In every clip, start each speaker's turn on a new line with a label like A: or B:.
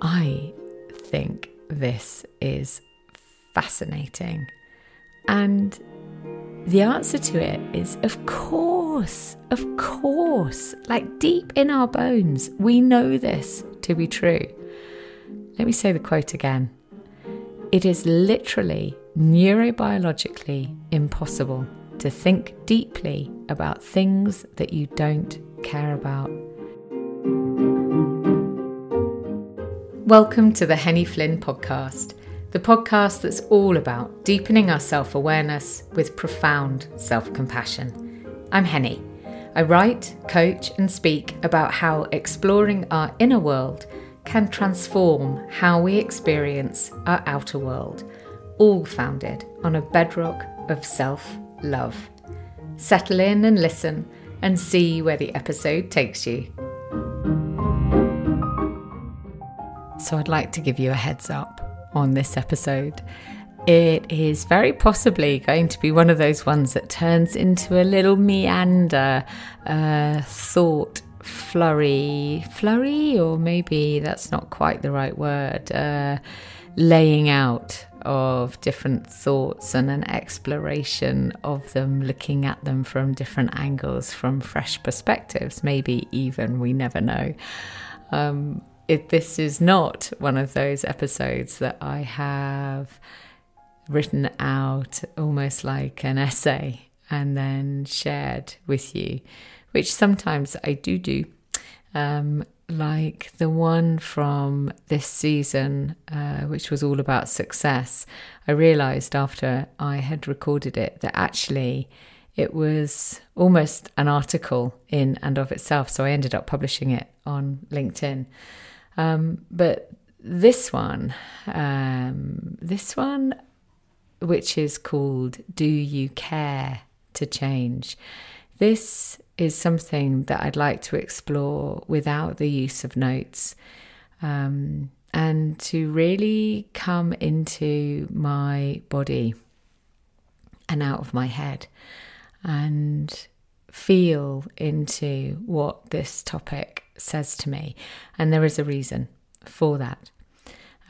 A: I think this is fascinating. And the answer to it is of course, of course. Like deep in our bones, we know this to be true. Let me say the quote again. It is literally neurobiologically impossible to think deeply about things that you don't care about. Welcome to the Henny Flynn podcast, the podcast that's all about deepening our self awareness with profound self compassion. I'm Henny. I write, coach, and speak about how exploring our inner world can transform how we experience our outer world, all founded on a bedrock of self love. Settle in and listen and see where the episode takes you. So, I'd like to give you a heads up on this episode. It is very possibly going to be one of those ones that turns into a little meander, uh, thought flurry, flurry, or maybe that's not quite the right word, uh, laying out of different thoughts and an exploration of them, looking at them from different angles, from fresh perspectives, maybe even, we never know. Um, if this is not one of those episodes that I have written out almost like an essay and then shared with you, which sometimes I do do. Um, like the one from this season, uh, which was all about success, I realized after I had recorded it that actually it was almost an article in and of itself. So I ended up publishing it on LinkedIn. Um, but this one, um, this one, which is called Do You Care to Change? This is something that I'd like to explore without the use of notes um, and to really come into my body and out of my head and feel into what this topic says to me. And there is a reason for that.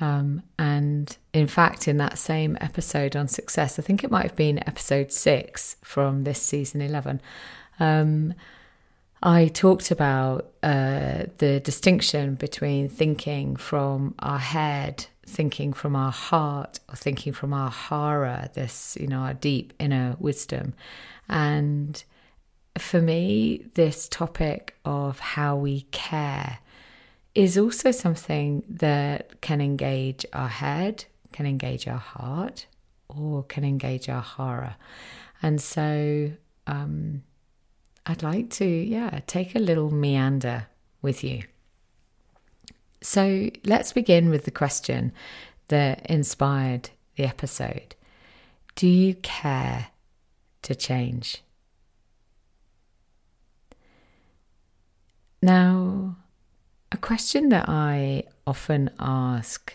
A: Um, and in fact, in that same episode on success, I think it might have been episode six from this season 11, um, I talked about uh, the distinction between thinking from our head, thinking from our heart, or thinking from our hara, this, you know, our deep inner wisdom, and for me, this topic of how we care is also something that can engage our head, can engage our heart, or can engage our hara. And so um, I'd like to, yeah, take a little meander with you. So let's begin with the question that inspired the episode Do you care to change? Now, a question that I often ask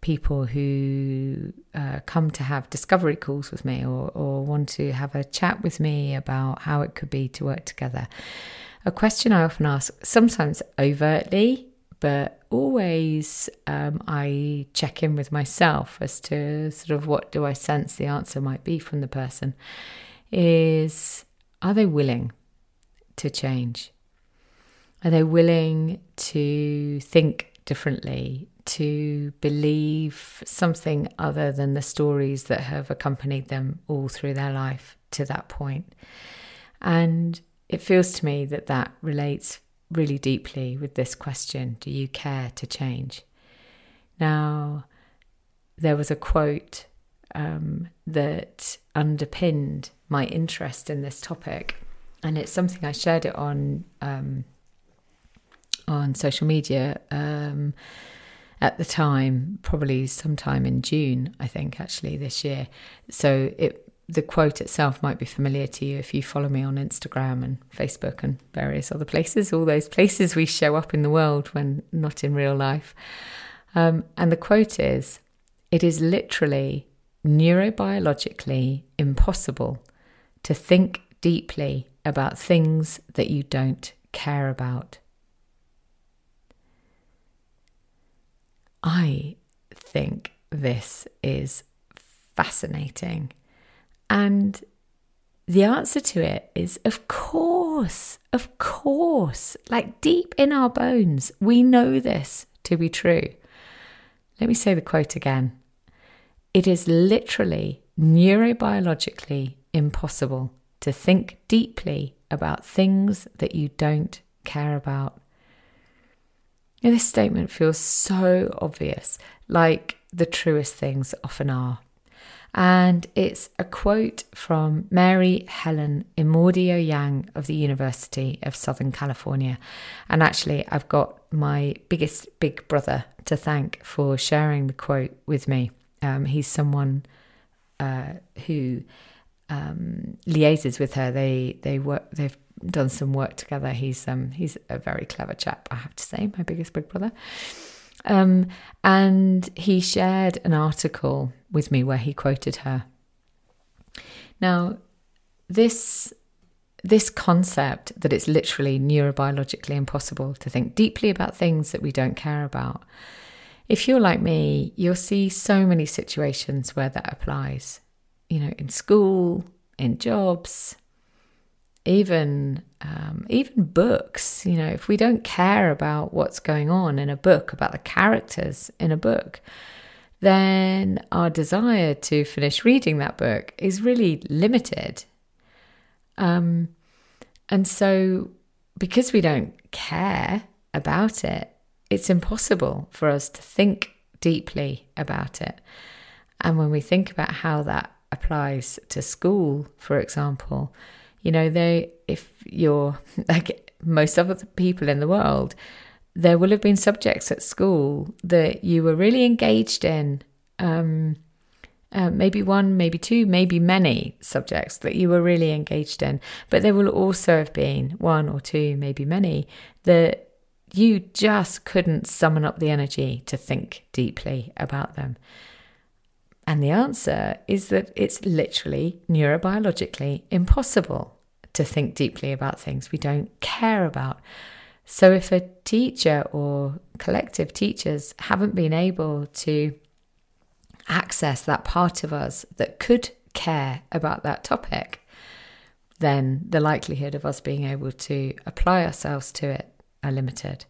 A: people who uh, come to have discovery calls with me or, or want to have a chat with me about how it could be to work together. A question I often ask, sometimes overtly, but always um, I check in with myself as to sort of what do I sense the answer might be from the person is are they willing to change? Are they willing to think differently, to believe something other than the stories that have accompanied them all through their life to that point? And it feels to me that that relates really deeply with this question Do you care to change? Now, there was a quote um, that underpinned my interest in this topic, and it's something I shared it on um, on social media um, at the time, probably sometime in June, I think, actually this year. So it the quote itself might be familiar to you if you follow me on Instagram and Facebook and various other places, all those places we show up in the world when not in real life. Um, and the quote is It is literally neurobiologically impossible to think deeply about things that you don't care about. I think this is fascinating. And the answer to it is of course, of course. Like deep in our bones, we know this to be true. Let me say the quote again. It is literally neurobiologically impossible to think deeply about things that you don't care about. Now, this statement feels so obvious, like the truest things often are. And it's a quote from Mary Helen Immordio Yang of the University of Southern California. And actually, I've got my biggest big brother to thank for sharing the quote with me. Um, he's someone uh, who um, liaises with her. They they work. They've done some work together. He's um he's a very clever chap, I have to say, my biggest big brother. Um, and he shared an article with me where he quoted her. Now, this this concept that it's literally neurobiologically impossible to think deeply about things that we don't care about. If you're like me, you'll see so many situations where that applies. You know, in school, in jobs, even um, even books you know if we don't care about what's going on in a book about the characters in a book then our desire to finish reading that book is really limited. Um, and so because we don't care about it it's impossible for us to think deeply about it. And when we think about how that applies to school for example you know, they if you're like most other people in the world, there will have been subjects at school that you were really engaged in. Um, uh, maybe one, maybe two, maybe many subjects that you were really engaged in. But there will also have been one or two, maybe many, that you just couldn't summon up the energy to think deeply about them. And the answer is that it's literally neurobiologically impossible to think deeply about things we don't care about. So, if a teacher or collective teachers haven't been able to access that part of us that could care about that topic, then the likelihood of us being able to apply ourselves to it are limited.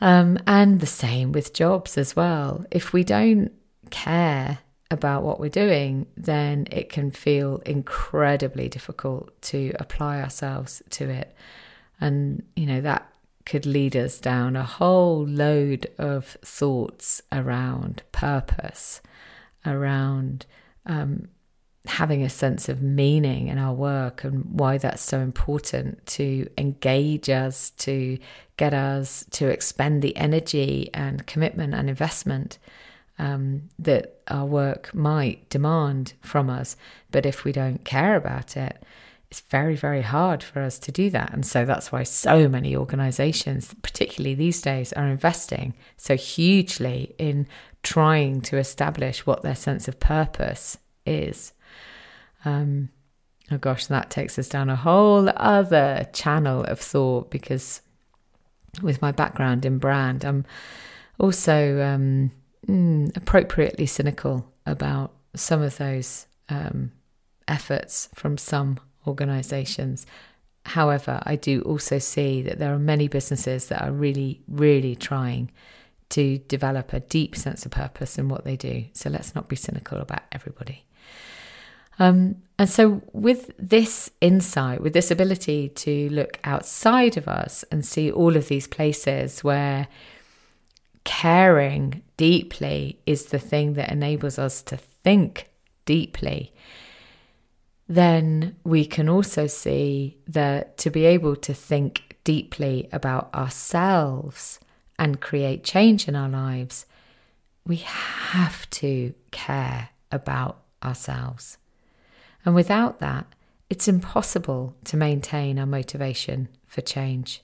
A: Um, and the same with jobs as well. If we don't care about what we're doing, then it can feel incredibly difficult to apply ourselves to it. And, you know, that could lead us down a whole load of thoughts around purpose, around um, having a sense of meaning in our work and why that's so important to engage us, to get us to expend the energy and commitment and investment um, that our work might demand from us. But if we don't care about it, it's very, very hard for us to do that. And so that's why so many organizations, particularly these days, are investing so hugely in trying to establish what their sense of purpose is. Um, oh gosh, that takes us down a whole other channel of thought because with my background in brand, I'm also. Um, mm, appropriately cynical about some of those um, efforts from some organizations. However, I do also see that there are many businesses that are really, really trying to develop a deep sense of purpose in what they do. So let's not be cynical about everybody. Um, and so, with this insight, with this ability to look outside of us and see all of these places where caring deeply is the thing that enables us to think deeply, then we can also see that to be able to think deeply about ourselves and create change in our lives, we have to care about ourselves. And without that, it's impossible to maintain our motivation for change.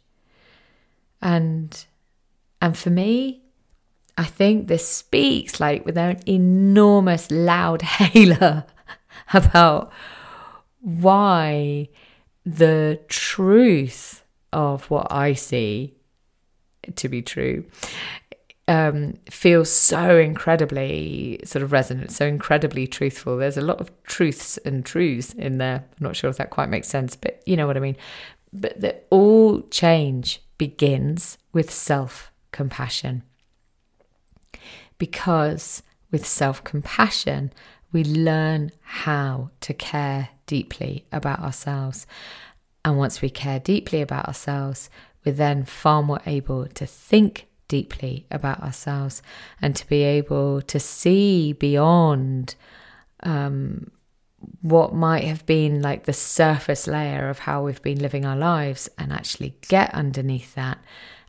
A: And and for me, I think this speaks like with an enormous loud hailer about why the truth of what I see to be true um, feels so incredibly sort of resonant, so incredibly truthful. There's a lot of truths and truths in there. I'm not sure if that quite makes sense, but you know what I mean. But that all change begins with self compassion. Because with self compassion, we learn how to care deeply about ourselves. And once we care deeply about ourselves, we're then far more able to think deeply about ourselves and to be able to see beyond um, what might have been like the surface layer of how we've been living our lives and actually get underneath that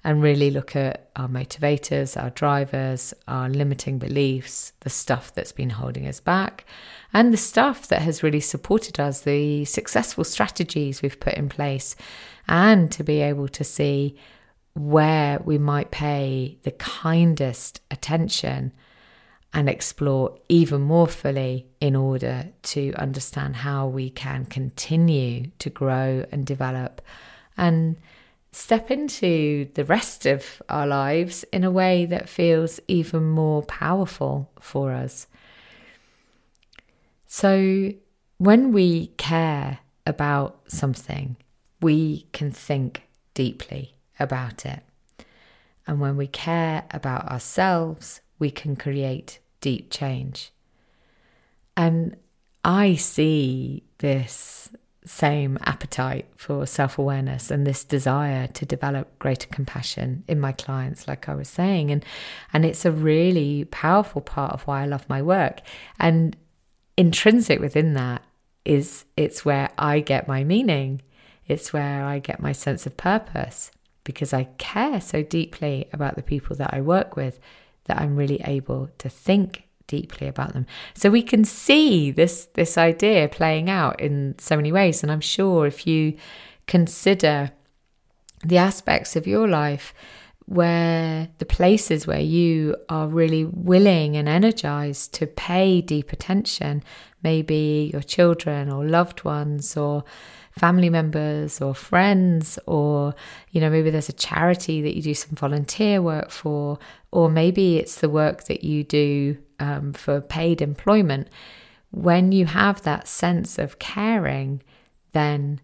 A: and really look at our motivators, our drivers, our limiting beliefs, the stuff that's been holding us back, and the stuff that has really supported us, the successful strategies we've put in place, and to be able to see where we might pay the kindest attention and explore even more fully in order to understand how we can continue to grow and develop and step into the rest of our lives in a way that feels even more powerful for us. So, when we care about something, we can think deeply about it. And when we care about ourselves, we can create deep change. And I see this same appetite for self awareness and this desire to develop greater compassion in my clients, like I was saying. And, and it's a really powerful part of why I love my work. And intrinsic within that is it's where I get my meaning, it's where I get my sense of purpose because I care so deeply about the people that I work with that I'm really able to think deeply about them. So we can see this this idea playing out in so many ways and I'm sure if you consider the aspects of your life where the places where you are really willing and energized to pay deep attention, maybe your children or loved ones or family members or friends, or, you know, maybe there's a charity that you do some volunteer work for, or maybe it's the work that you do um, for paid employment. When you have that sense of caring, then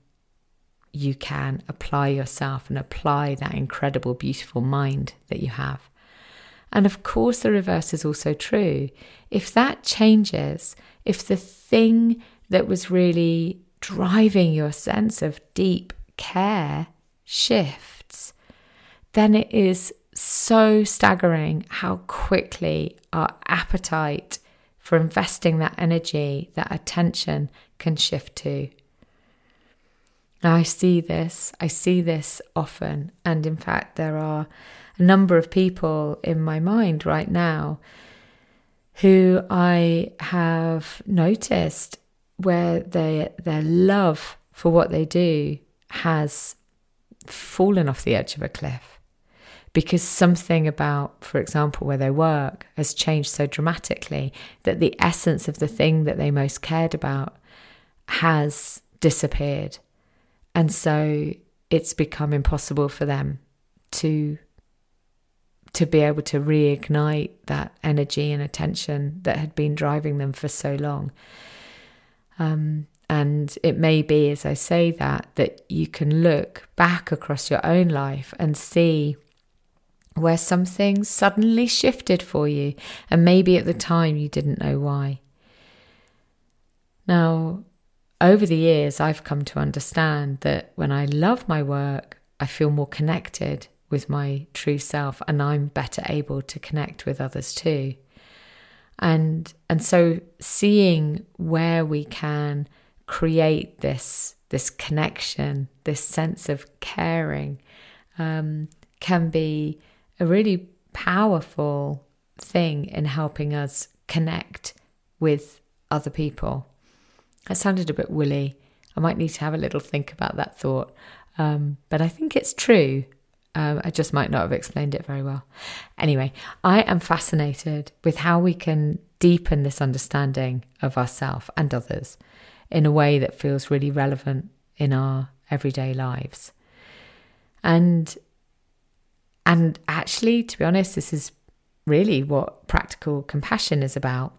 A: you can apply yourself and apply that incredible, beautiful mind that you have. And of course, the reverse is also true. If that changes, if the thing that was really driving your sense of deep care shifts, then it is so staggering how quickly our appetite for investing that energy, that attention can shift to. Now, I see this, I see this often, and in fact, there are a number of people in my mind right now who I have noticed where they, their love for what they do has fallen off the edge of a cliff because something about, for example, where they work has changed so dramatically that the essence of the thing that they most cared about has disappeared. And so it's become impossible for them to to be able to reignite that energy and attention that had been driving them for so long. Um, and it may be, as I say that, that you can look back across your own life and see where something suddenly shifted for you, and maybe at the time you didn't know why. Now, over the years, I've come to understand that when I love my work, I feel more connected with my true self and I'm better able to connect with others too and and so seeing where we can create this this connection this sense of caring um, can be a really powerful thing in helping us connect with other people. That sounded a bit woolly. I might need to have a little think about that thought. Um, but i think it's true um, I just might not have explained it very well. Anyway, I am fascinated with how we can deepen this understanding of ourselves and others in a way that feels really relevant in our everyday lives. And and actually, to be honest, this is really what practical compassion is about.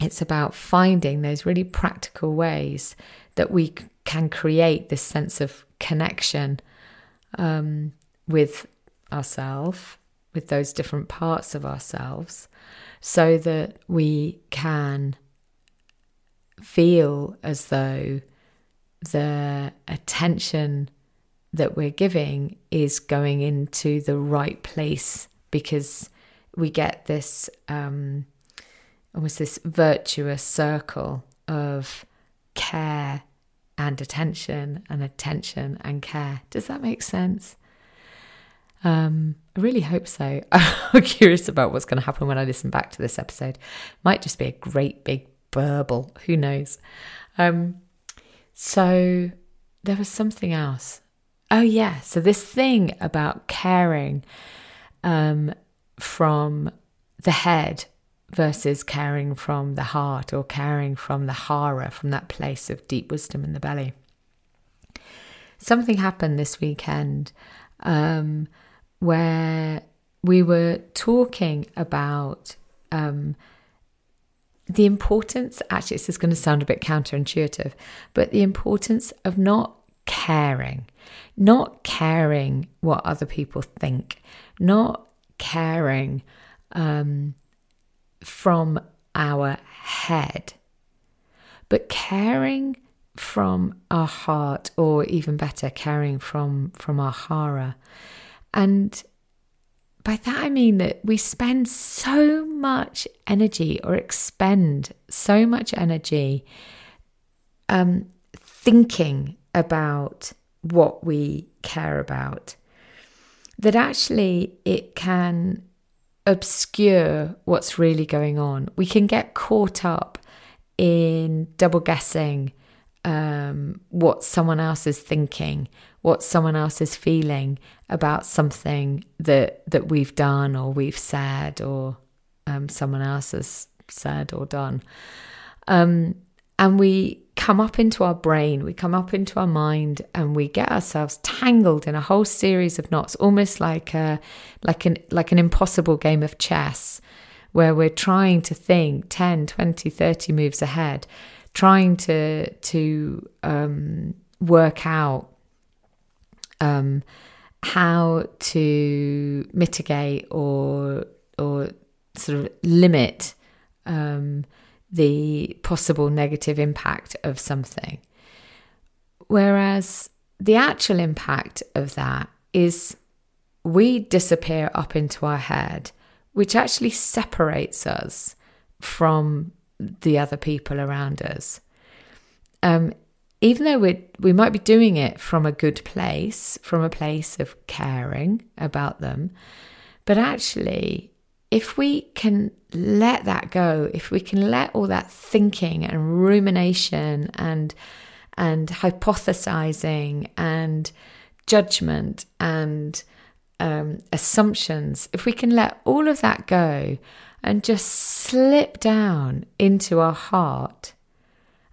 A: It's about finding those really practical ways that we can create this sense of connection um, with ourselves, with those different parts of ourselves, so that we can feel as though the attention that we're giving is going into the right place because we get this um, almost this virtuous circle of care and attention and attention and care. Does that make sense? Um, I really hope so. I'm curious about what's going to happen when I listen back to this episode. Might just be a great big burble. Who knows? Um, so there was something else. Oh yeah. So this thing about caring um, from the head versus caring from the heart or caring from the hara, from that place of deep wisdom in the belly. Something happened this weekend um, where we were talking about um, the importance, actually, this is going to sound a bit counterintuitive, but the importance of not caring, not caring what other people think, not caring um, from our head, but caring from our heart, or even better, caring from from our hara, and by that I mean that we spend so much energy or expend so much energy um, thinking about what we care about that actually it can obscure what's really going on. We can get caught up in double guessing um, what someone else is thinking, what someone else is feeling about something that that we've done or we've said or um, someone else has said or done. Um, and we come up into our brain, we come up into our mind, and we get ourselves tangled in a whole series of knots, almost like a, like an like an impossible game of chess, where we're trying to think 10, 20, 30 moves ahead, trying to to um, work out um, how to mitigate or or sort of limit um, the possible negative impact of something. Whereas the actual impact of that is we disappear up into our head, which actually separates us from the other people around us. Um, even though we we might be doing it from a good place, from a place of caring about them, but actually if we can let that go, if we can let all that thinking and rumination and and hypothesizing and judgment and um, assumptions, if we can let all of that go and just slip down into our heart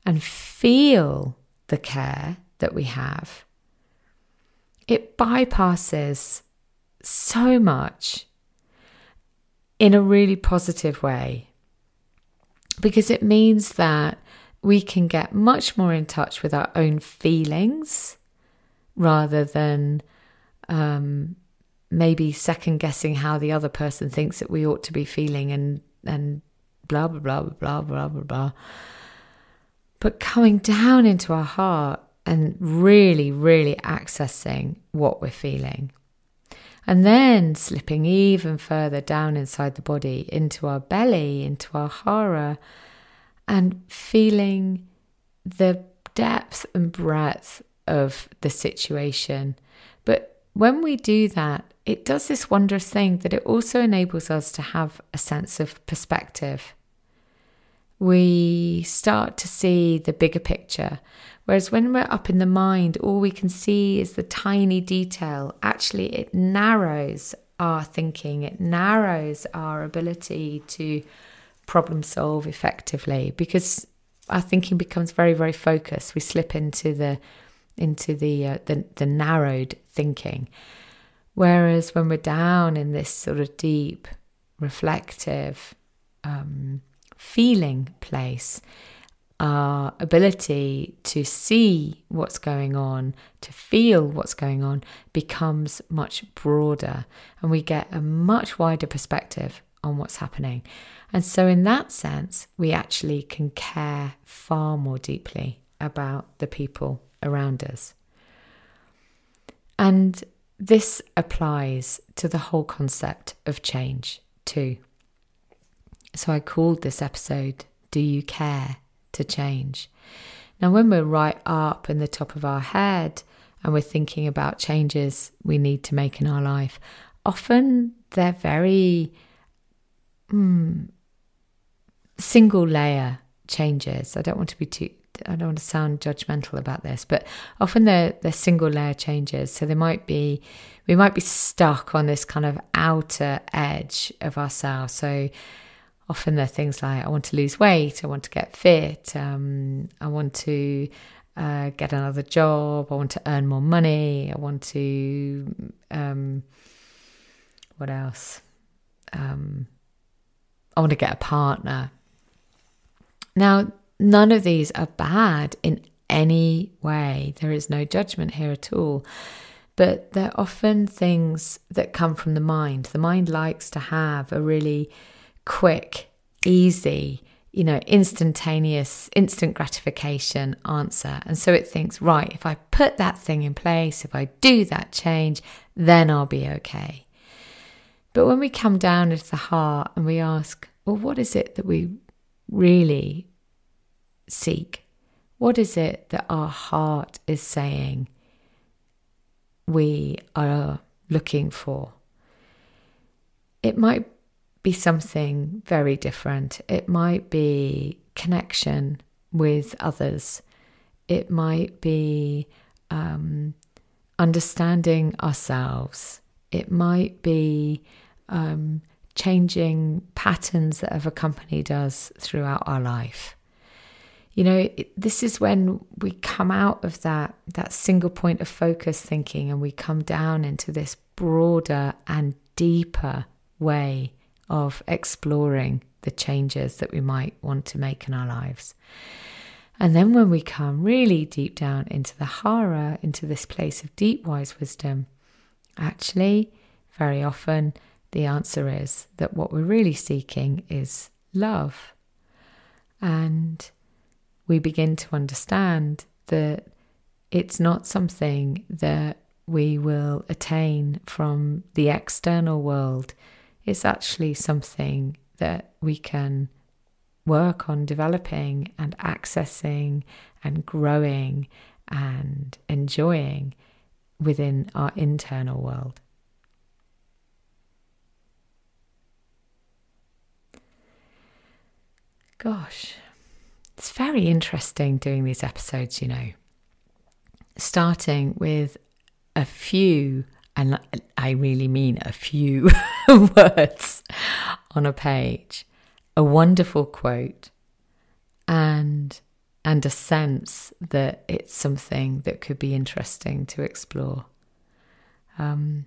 A: and feel the care that we have, it bypasses so much in a really positive way because it means that we can get much more in touch with our own feelings rather than um, maybe second guessing how the other person thinks that we ought to be feeling and and blah blah blah blah blah blah blah but coming down into our heart and really really accessing what we're feeling and then slipping even further down inside the body into our belly, into our hara, and feeling the depth and breadth of the situation. But when we do that, it does this wondrous thing that it also enables us to have a sense of perspective. We start to see the bigger picture. Whereas when we're up in the mind, all we can see is the tiny detail. Actually, it narrows our thinking, it narrows our ability to problem solve effectively because our thinking becomes very, very focused. We slip into the into the uh, the, the narrowed thinking. Whereas when we're down in this sort of deep reflective, um, feeling place, our ability to see what's going on, to feel what's going on, becomes much broader, and we get a much wider perspective on what's happening. And so, in that sense, we actually can care far more deeply about the people around us. And this applies to the whole concept of change too. So, I called this episode, Do You Care to Change? Now, when we're right up in the top of our head and we're thinking about changes we need to make in our life, often they're very mm, single layer changes. I don't want to be too I don't want to sound judgmental about this, but often they're they're single layer changes. So they might be we might be stuck on this kind of outer edge of ourselves. So often they're things like I want to lose weight, I want to get fit, um, I want to uh, get another job, I want to earn more money, I want to um, what else? Um, I want to get a partner. Now, none of these are bad in any way. There is no judgment here at all. But they're often things that come from the mind. The mind likes to have a really quick, easy, you know, instantaneous, instant gratification answer. And so it thinks, right, if I put that thing in place, if I do that change, then I'll be okay. But when we come down into the heart and we ask, well, what is it that we really seek? What is it that our heart is saying we are looking for? It might be something very different. It might be connection with others. It might be um, understanding ourselves. It might be um, changing patterns that have accompanied us throughout our life. You know, this is when we come out of that that single point of focus thinking and we come down into this broader and deeper way of exploring the changes that we might want to make in our lives. And then when we come really deep down into the Hara, into this place of deep wise wisdom, actually, very often the answer is that what we're really seeking is love. And we begin to understand that it's not something that we will attain from the external world. It's actually something that we can work on developing and accessing and growing and enjoying within our internal world. Gosh, it's very interesting doing these episodes, you know. Starting with a few, and I really mean a few words on a page, a wonderful quote, and and a sense that it's something that could be interesting to explore. Um,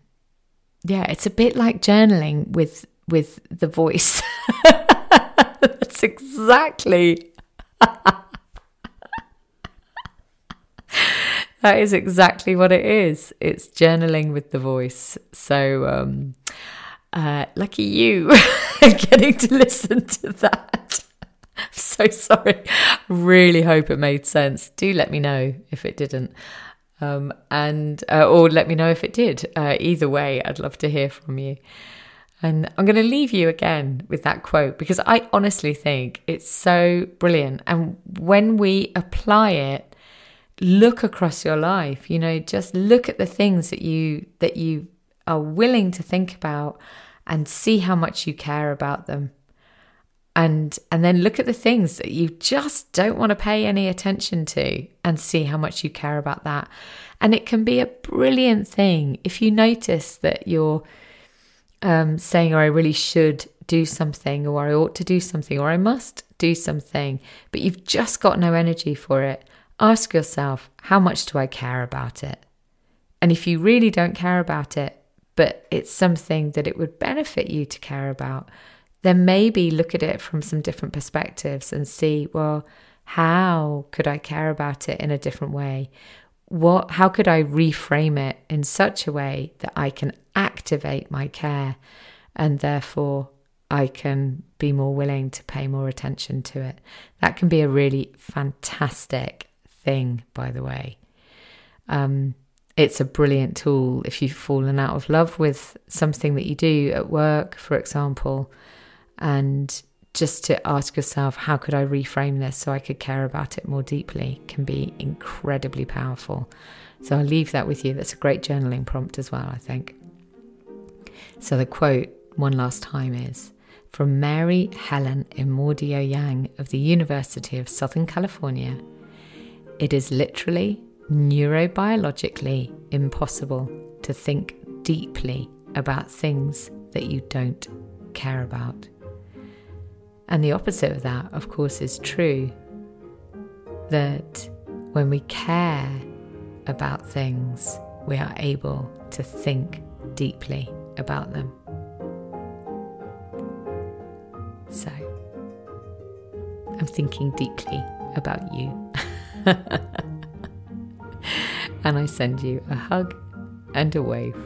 A: yeah, it's a bit like journaling with with the voice. That's exactly. that is exactly what it is. It's journaling with the voice. So, um, uh, lucky you getting to listen to that. I'm so sorry. Really hope it made sense. Do let me know if it didn't. Um, and uh, or let me know if it did. Uh, either way, I'd love to hear from you. And I'm going to leave you again with that quote because I honestly think it's so brilliant. And when we apply it, look across your life, you know, just look at the things that you that you are willing to think about and see how much you care about them. And and then look at the things that you just don't want to pay any attention to and see how much you care about that. And it can be a brilliant thing if you notice that you're um, saying, or oh, I really should do something, or I ought to do something, or I must do something, but you've just got no energy for it, ask yourself, how much do I care about it? And if you really don't care about it, but it's something that it would benefit you to care about, then maybe look at it from some different perspectives and see, well, how could I care about it in a different way? What how could I reframe it in such a way that I can activate my care and therefore I can be more willing to pay more attention to it. That can be a really fantastic thing, by the way. Um, it's a brilliant tool if you've fallen out of love with something that you do at work, for example, and just to ask yourself, how could I reframe this so I could care about it more deeply can be incredibly powerful. So I'll leave that with you. That's a great journaling prompt as well, I think. So the quote, one last time, is from Mary Helen Immordio Yang of the University of Southern California. It is literally neurobiologically impossible to think deeply about things that you don't care about. And the opposite of that, of course, is true that when we care about things, we are able to think deeply about them. So, I'm thinking deeply about you. and I send you a hug and a wave.